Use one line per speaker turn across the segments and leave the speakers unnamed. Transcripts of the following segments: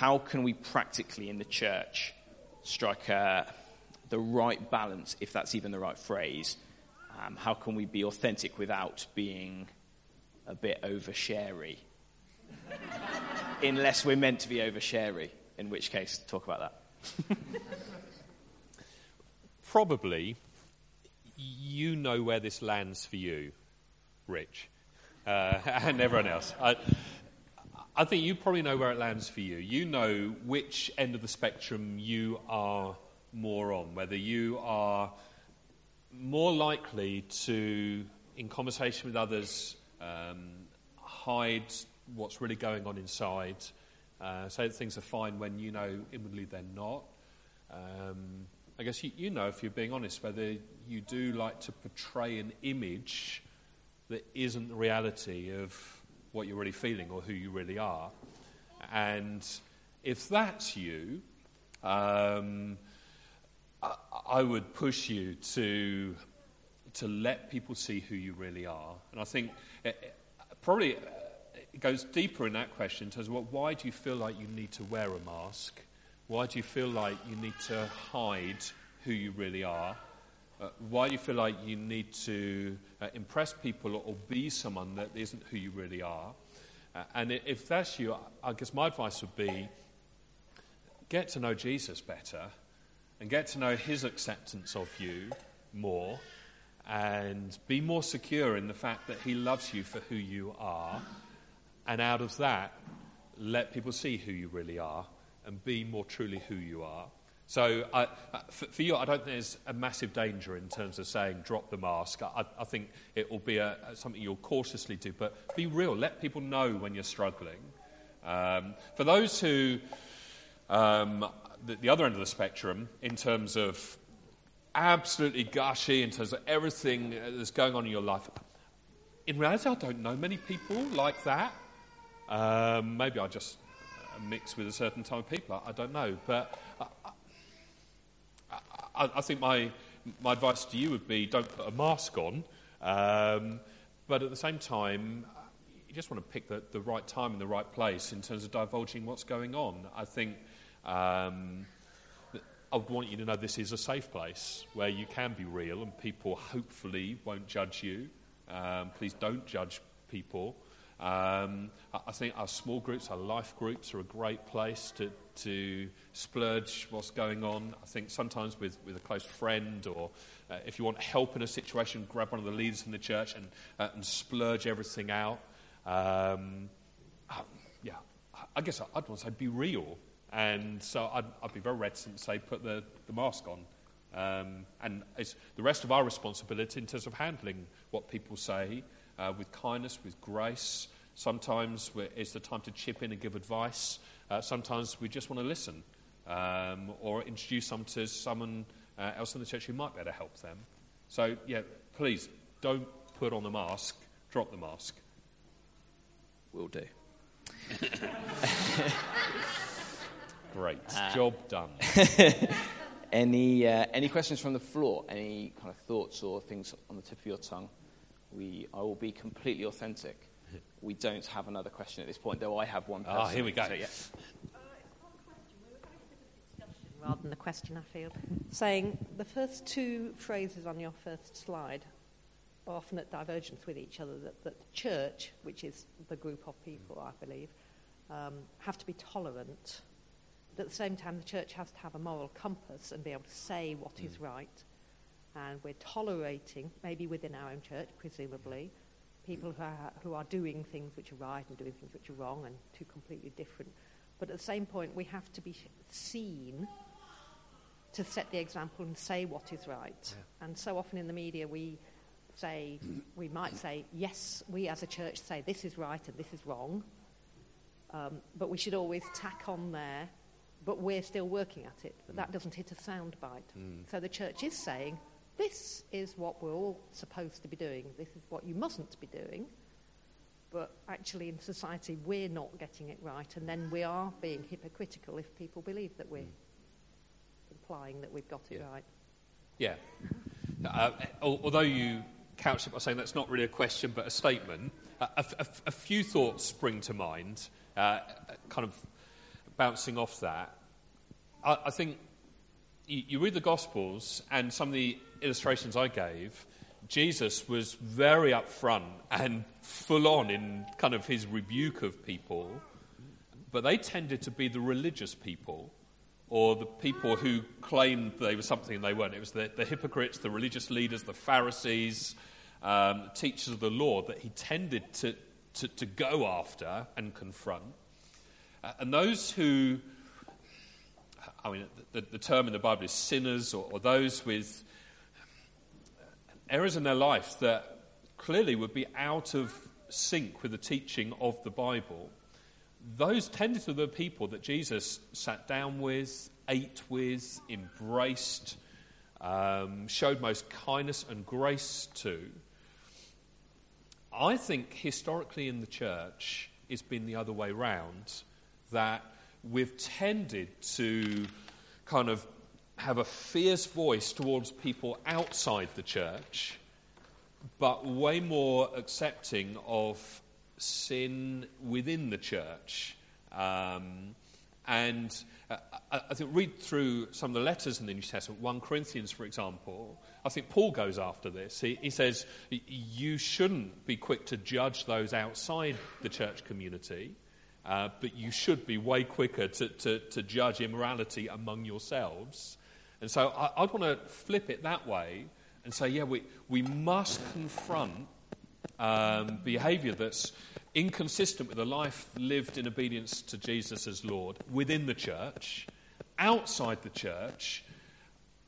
how can we practically in the church strike uh, the right balance, if that's even the right phrase? Um, how can we be authentic without being a bit oversharey? Unless we're meant to be oversharey, in which case, talk about that.
Probably, you know where this lands for you, Rich, uh, and everyone else. I, I think you probably know where it lands for you. You know which end of the spectrum you are more on, whether you are more likely to, in conversation with others, um, hide what's really going on inside, uh, say that things are fine when you know inwardly they're not. Um, I guess you, you know, if you're being honest, whether you do like to portray an image that isn't the reality of what you're really feeling or who you really are. And if that's you, um, I, I, would push you to, to let people see who you really are. And I think it, it probably it goes deeper in that question in terms of why do you feel like you need to wear a mask? Why do you feel like you need to hide who you really are? Uh, why you feel like you need to uh, impress people or, or, be someone that isn't who you really are? Uh, and if that's you, I guess my advice would be get to know Jesus better and get to know his acceptance of you more and be more secure in the fact that he loves you for who you are. And out of that, let people see who you really are and be more truly who you are. So I, for, you, I don't think there's a massive danger in terms of saying drop the mask. I, I think it will be a, something you'll cautiously do, but be real. Let people know when you're struggling. Um, for those who, um, the, the other end of the spectrum, in terms of absolutely gushy, in terms of everything that's going on in your life, in reality, I don't know many people like that. Um, maybe I just mix with a certain type of people. I, I don't know. But I, I, think my, my advice to you would be don't put a mask on, um, but at the same time, you just want to pick the, the right time and the right place in terms of divulging what's going on. I think um, I would want you to know this is a safe place where you can be real and people hopefully won't judge you. Um, please don't judge people. Um, I think our small groups, our life groups, are a great place to, to splurge what's going on. I think sometimes with, with a close friend, or uh, if you want help in a situation, grab one of the leaders in the church and, uh, and splurge everything out. Um, uh, yeah, I guess I'd want to say be real. And so I'd, I'd be very reticent to say put the, the mask on. Um, and it's the rest of our responsibility in terms of handling what people say uh, with kindness, with grace. Sometimes it's the time to chip in and give advice. Uh, sometimes we just want to listen um, or introduce someone to someone uh, else in the church who might be able to help them. So, yeah, please don't put on the mask, drop the mask.
Will do.
Great. Uh, Job done.
any, uh, any questions from the floor? Any kind of thoughts or things on the tip of your tongue? We, I will be completely authentic. We don't have another question at this point, though I have one.
Ah, here we go. So, yeah.
rather than the question, I feel. Saying the first two phrases on your first slide are often at divergence with each other. That, that the church, which is the group of people, I believe, um, have to be tolerant. But at the same time, the church has to have a moral compass and be able to say what mm. is right and we're tolerating, maybe within our own church, presumably, people who are, who are doing things which are right and doing things which are wrong and two completely different. But at the same point, we have to be seen to set the example and say what is right. Yeah. And so often in the media, we say, we might say, yes, we as a church say this is right and this is wrong. Um, but we should always tack on there, but we're still working at it. But that mm. doesn't hit a sound bite. Mm. So the church is saying, this is what we're all supposed to be doing. This is what you mustn't be doing. But actually, in society, we're not getting it right, and then we are being hypocritical if people believe that we're mm. implying that we've got it
yeah.
right.
Yeah. Uh, although you couch it by saying that's not really a question but a statement, uh, a, a, a few thoughts spring to mind, uh, kind of bouncing off that, I, I think you, you read the Gospels and some of the illustrations I gave, Jesus was very upfront and full on in kind of his rebuke of people, but they tended to be the religious people or the people who claimed they were something they weren't. It was the, the hypocrites, the religious leaders, the Pharisees, um, teachers of the law that he tended to, to, to go after and confront. Uh, and those who, I mean, the, the, term in the Bible is sinners or, or those with errors in their life that clearly would be out of sync with the teaching of the Bible, those tended to be the people that Jesus sat down with, ate with, embraced, um, showed most kindness and grace to. I think historically in the church, it's been the other way round that we've tended to kind of have a fierce voice towards people outside the church, but way more accepting of sin within the church. Um, and uh, I, think read through some of the letters in the New Testament, 1 Corinthians, for example. I think Paul goes after this. He, he says, You shouldn't be quick to judge those outside the church community. Uh, but you should be way quicker to, to, to judge immorality among yourselves. And so I, I want to flip it that way and say, yeah, we, we must confront um, behavior that's inconsistent with a life lived in obedience to Jesus as Lord within the church, outside the church.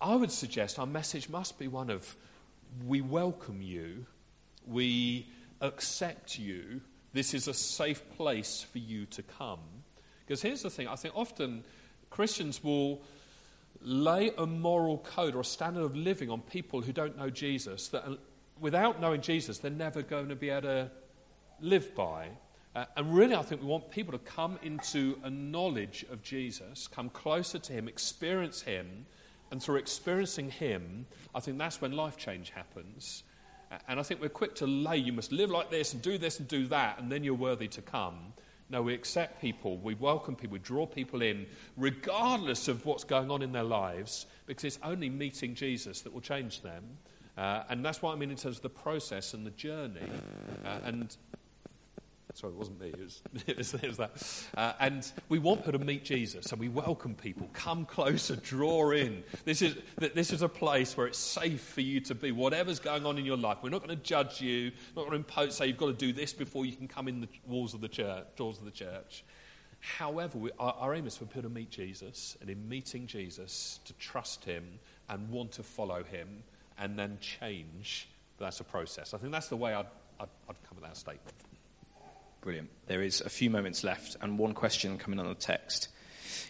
I would suggest our message must be one of we welcome you, we accept you, this is a safe place for you to come. Because here's the thing I think often Christians will lay a moral code or a standard of living on people who don't know Jesus that uh, without knowing Jesus, they're never going to be able to live by. Uh, and really, I think we want people to come into a knowledge of Jesus, come closer to Him, experience Him, and through experiencing Him, I think that's when life change happens. And I think we're quick to lay, you must live like this and do this and do that, and then you're worthy to come. No, we accept people, we welcome people, we draw people in, regardless of what's going on in their lives, because it's only meeting Jesus that will change them. Uh, and that's what I mean in terms of the process and the journey. Uh, and Sorry, it wasn't me. It was, it was, it was that. Uh, and we want her to meet Jesus, and we welcome people. Come closer, draw in. This is, this is a place where it's safe for you to be. Whatever's going on in your life, we're not going to judge you. Not going to impose, say you've got to do this before you can come in the walls of the church, doors of the church. However, we, our, our aim is for people to meet Jesus, and in meeting Jesus, to trust him and want to follow him, and then change. That's a process. I think that's the way I'd, I'd, I'd come at that statement.
Brilliant. There is a few moments left, and one question coming on the text.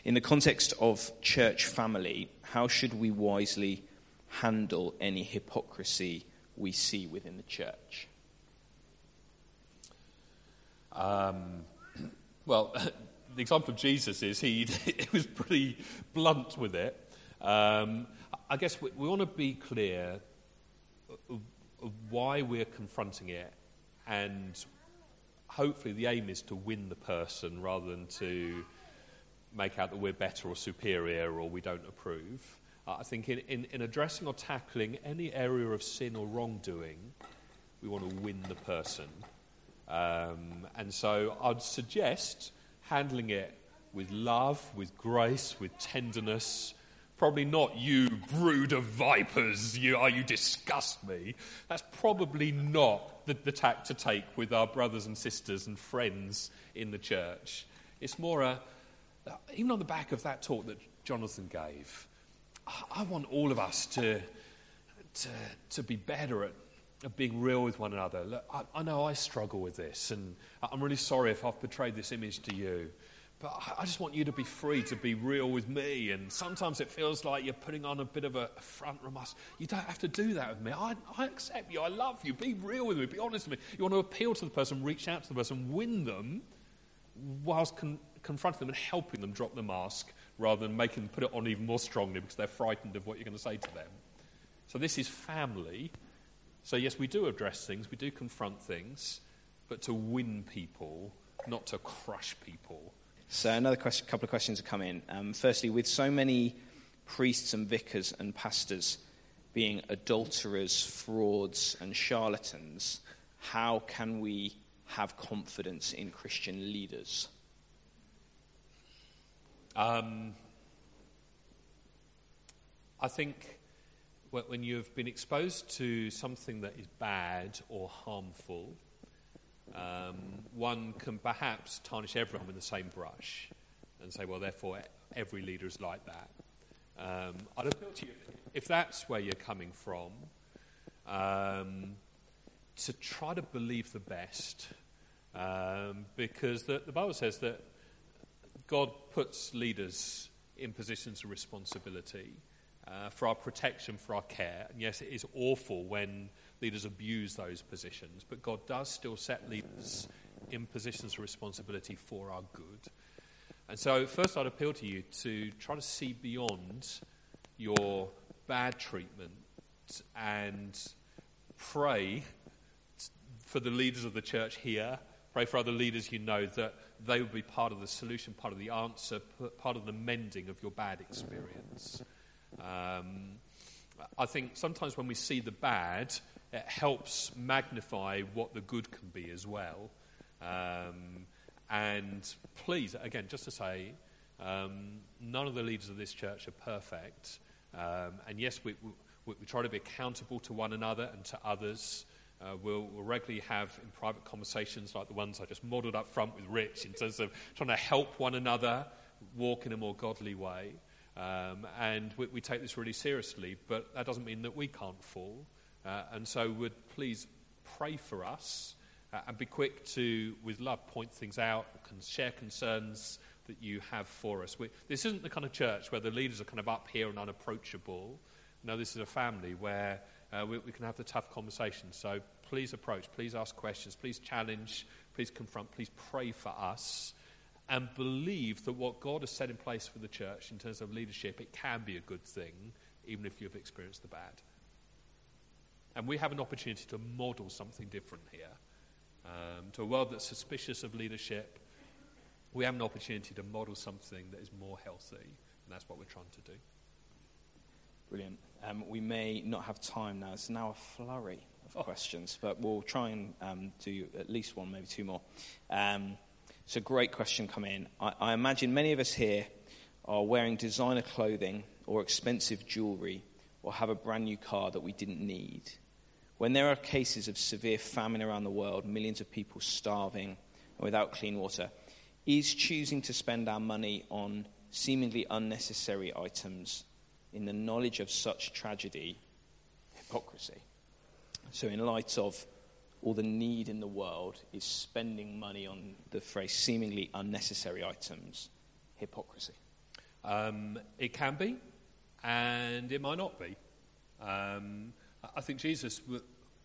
In the context of church family, how should we wisely handle any hypocrisy we see within the church?
Um, well, the example of Jesus is he, he was pretty blunt with it. Um, I guess we, we want to be clear of, of why we're confronting it and hopefully the aim is to win the person rather than to make out that we're better or superior or we don't approve. Uh, I think in, in, in, addressing or tackling any area of sin or wrongdoing, we want to win the person. Um, and so I'd suggest handling it with love, with grace, with tenderness, Probably not you, brood of vipers, you, oh, you disgust me. That's probably not the, the tack to take with our brothers and sisters and friends in the church. It's more a, uh, even on the back of that talk that Jonathan gave, I want all of us to, to, to be better at, at being real with one another. Look, I, I know I struggle with this, and I'm really sorry if I've betrayed this image to you. But I just want you to be free to be real with me. And sometimes it feels like you're putting on a bit of a front from us. You don't have to do that with me. I, I accept you. I love you. Be real with me. Be honest with me. You want to appeal to the person, reach out to the person, win them whilst con- confronting them and helping them drop the mask rather than making them put it on even more strongly because they're frightened of what you're going to say to them. So this is family. So, yes, we do address things, we do confront things, but to win people, not to crush people
So another question, couple of questions have come in. Um, firstly, with so many priests and vicars and pastors being adulterers, frauds, and charlatans, how can we have confidence in Christian leaders?
Um, I think when you've been exposed to something that is bad or harmful, one can perhaps tarnish everyone with the same brush and say, well, therefore, every leader is like that. Um, I'd appeal to you, if that's where you're coming from, um, to try to believe the best. Um, because the, the Bible says that God puts leaders in positions of responsibility uh, for our protection, for our care. And yes, it is awful when leaders abuse those positions, but God does still set leaders in positions of responsibility for our good. And so, first, I'd appeal to you to try to see beyond your bad treatment and pray for the leaders of the church here. Pray for other leaders you know that they will be part of the solution, part of the answer, part of the mending of your bad experience. Um, I think sometimes when we see the bad, it helps magnify what the good can be as well. Um, and please, again, just to say, um, none of the leaders of this church are perfect. Um, and yes, we, we, we, try to be accountable to one another and to others. Uh, we'll, we'll, regularly have in private conversations like the ones I just modelled up front with Rich in terms of trying to help one another walk in a more godly way. Um, and we, we, take this really seriously, but that doesn't mean that we can't fall. Uh, and so, would please pray for us uh, and be quick to, with love, point things out, can share concerns that you have for us. We, this isn't the kind of church where the leaders are kind of up here and unapproachable. No, this is a family where uh, we, we, can have the tough conversations. So please approach, please ask questions, please challenge, please confront, please pray for us and believe that what God has set in place for the church in terms of leadership, it can be a good thing, even if you've experienced the bad. And we have an opportunity to model something different here. Um, to a world that's suspicious of leadership, we have an opportunity to model something that is more healthy, and that's what we're trying to do.
Brilliant. Um, we may not have time now. It's now a flurry of oh. questions, but we'll try and um, do at least one, maybe two more. Um, it's a great question coming in. I, I imagine many of us here are wearing designer clothing or expensive jewelry or have a brand new car that we didn't need. When there are cases of severe famine around the world, millions of people starving and without clean water, is choosing to spend our money on seemingly unnecessary items in the knowledge of such tragedy hypocrisy? So, in light of all the need in the world is spending money on the phrase seemingly unnecessary items, hypocrisy?
Um, it can be, and it might not be. Um, I think Jesus w-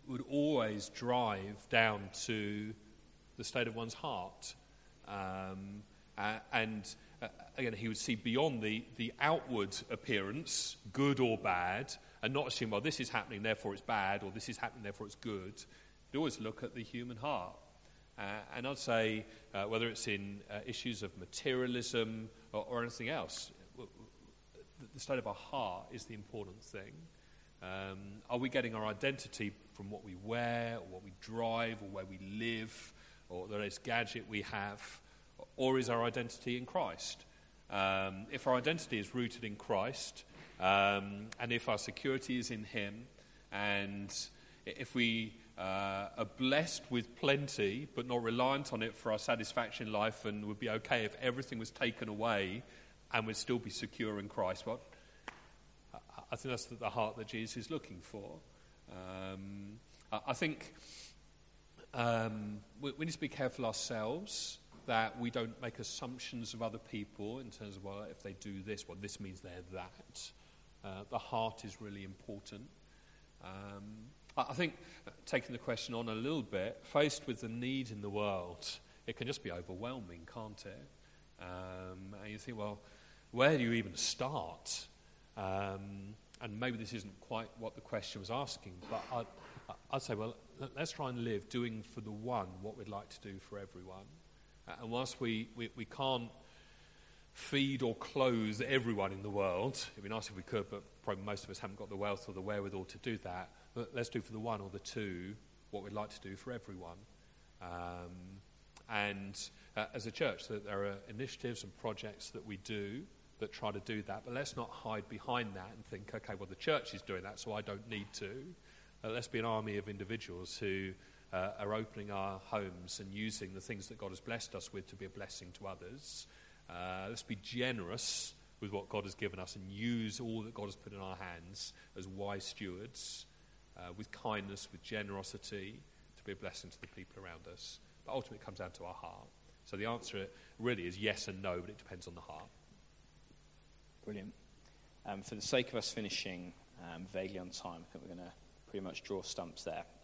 would always drive down to the state of one's heart. Um, uh, and uh, again, he would see beyond the, the outward appearance, good or bad, and not assume, well, this is happening, therefore it's bad, or this is happening, therefore it's good He'd always look at the human heart. Uh, and I'd say, uh, whether it's in uh, issues of materialism or, or, anything else, the state of our heart is the important thing. Um, are we getting our identity from what we wear, or what we drive, or where we live, or the latest gadget we have? Or is our identity in Christ? Um, if our identity is rooted in Christ, um, and if our security is in Him, and if we uh, are blessed with plenty, but not reliant on it for our satisfaction in life, and would be okay if everything was taken away and would still be secure in Christ. What? I think that's the heart that Jesus is looking for. Um, I think um, we, we, need to be careful ourselves that we don't make assumptions of other people in terms of, well, if they do this, well, this means they're that. Uh, the heart is really important. Um, I think, uh, taking the question on a little bit, faced with the need in the world, it can just be overwhelming, can't it? Um, and you think, well, where do you even start? Um, and maybe this isn't quite what the question was asking, but I'd, I'd, say, well, let's try and live doing for the one what we'd like to do for everyone. Uh, and whilst we, we, we can't feed or clothe everyone in the world. It'd be nice if we could, but probably most of us haven't got the wealth or the wherewithal to do that. But let's do for the one or the two what we'd like to do for everyone. Um, and uh, as a church, that there are initiatives and projects that we do that try to do that. But let's not hide behind that and think, okay, well, the church is doing that, so I don't need to. Uh, let's be an army of individuals who uh, are opening our homes and using the things that God has blessed us with to be a blessing to others. Uh, let's be generous with what God has given us and use all that God has put in our hands as wise stewards, uh, with kindness, with generosity, to be a blessing to the people around us. But ultimately, it comes down to our heart. So the answer really is yes and no, but it depends on the heart.
Brilliant. Um, for the sake of us finishing um, vaguely on time, I think we're going to pretty much draw stumps there.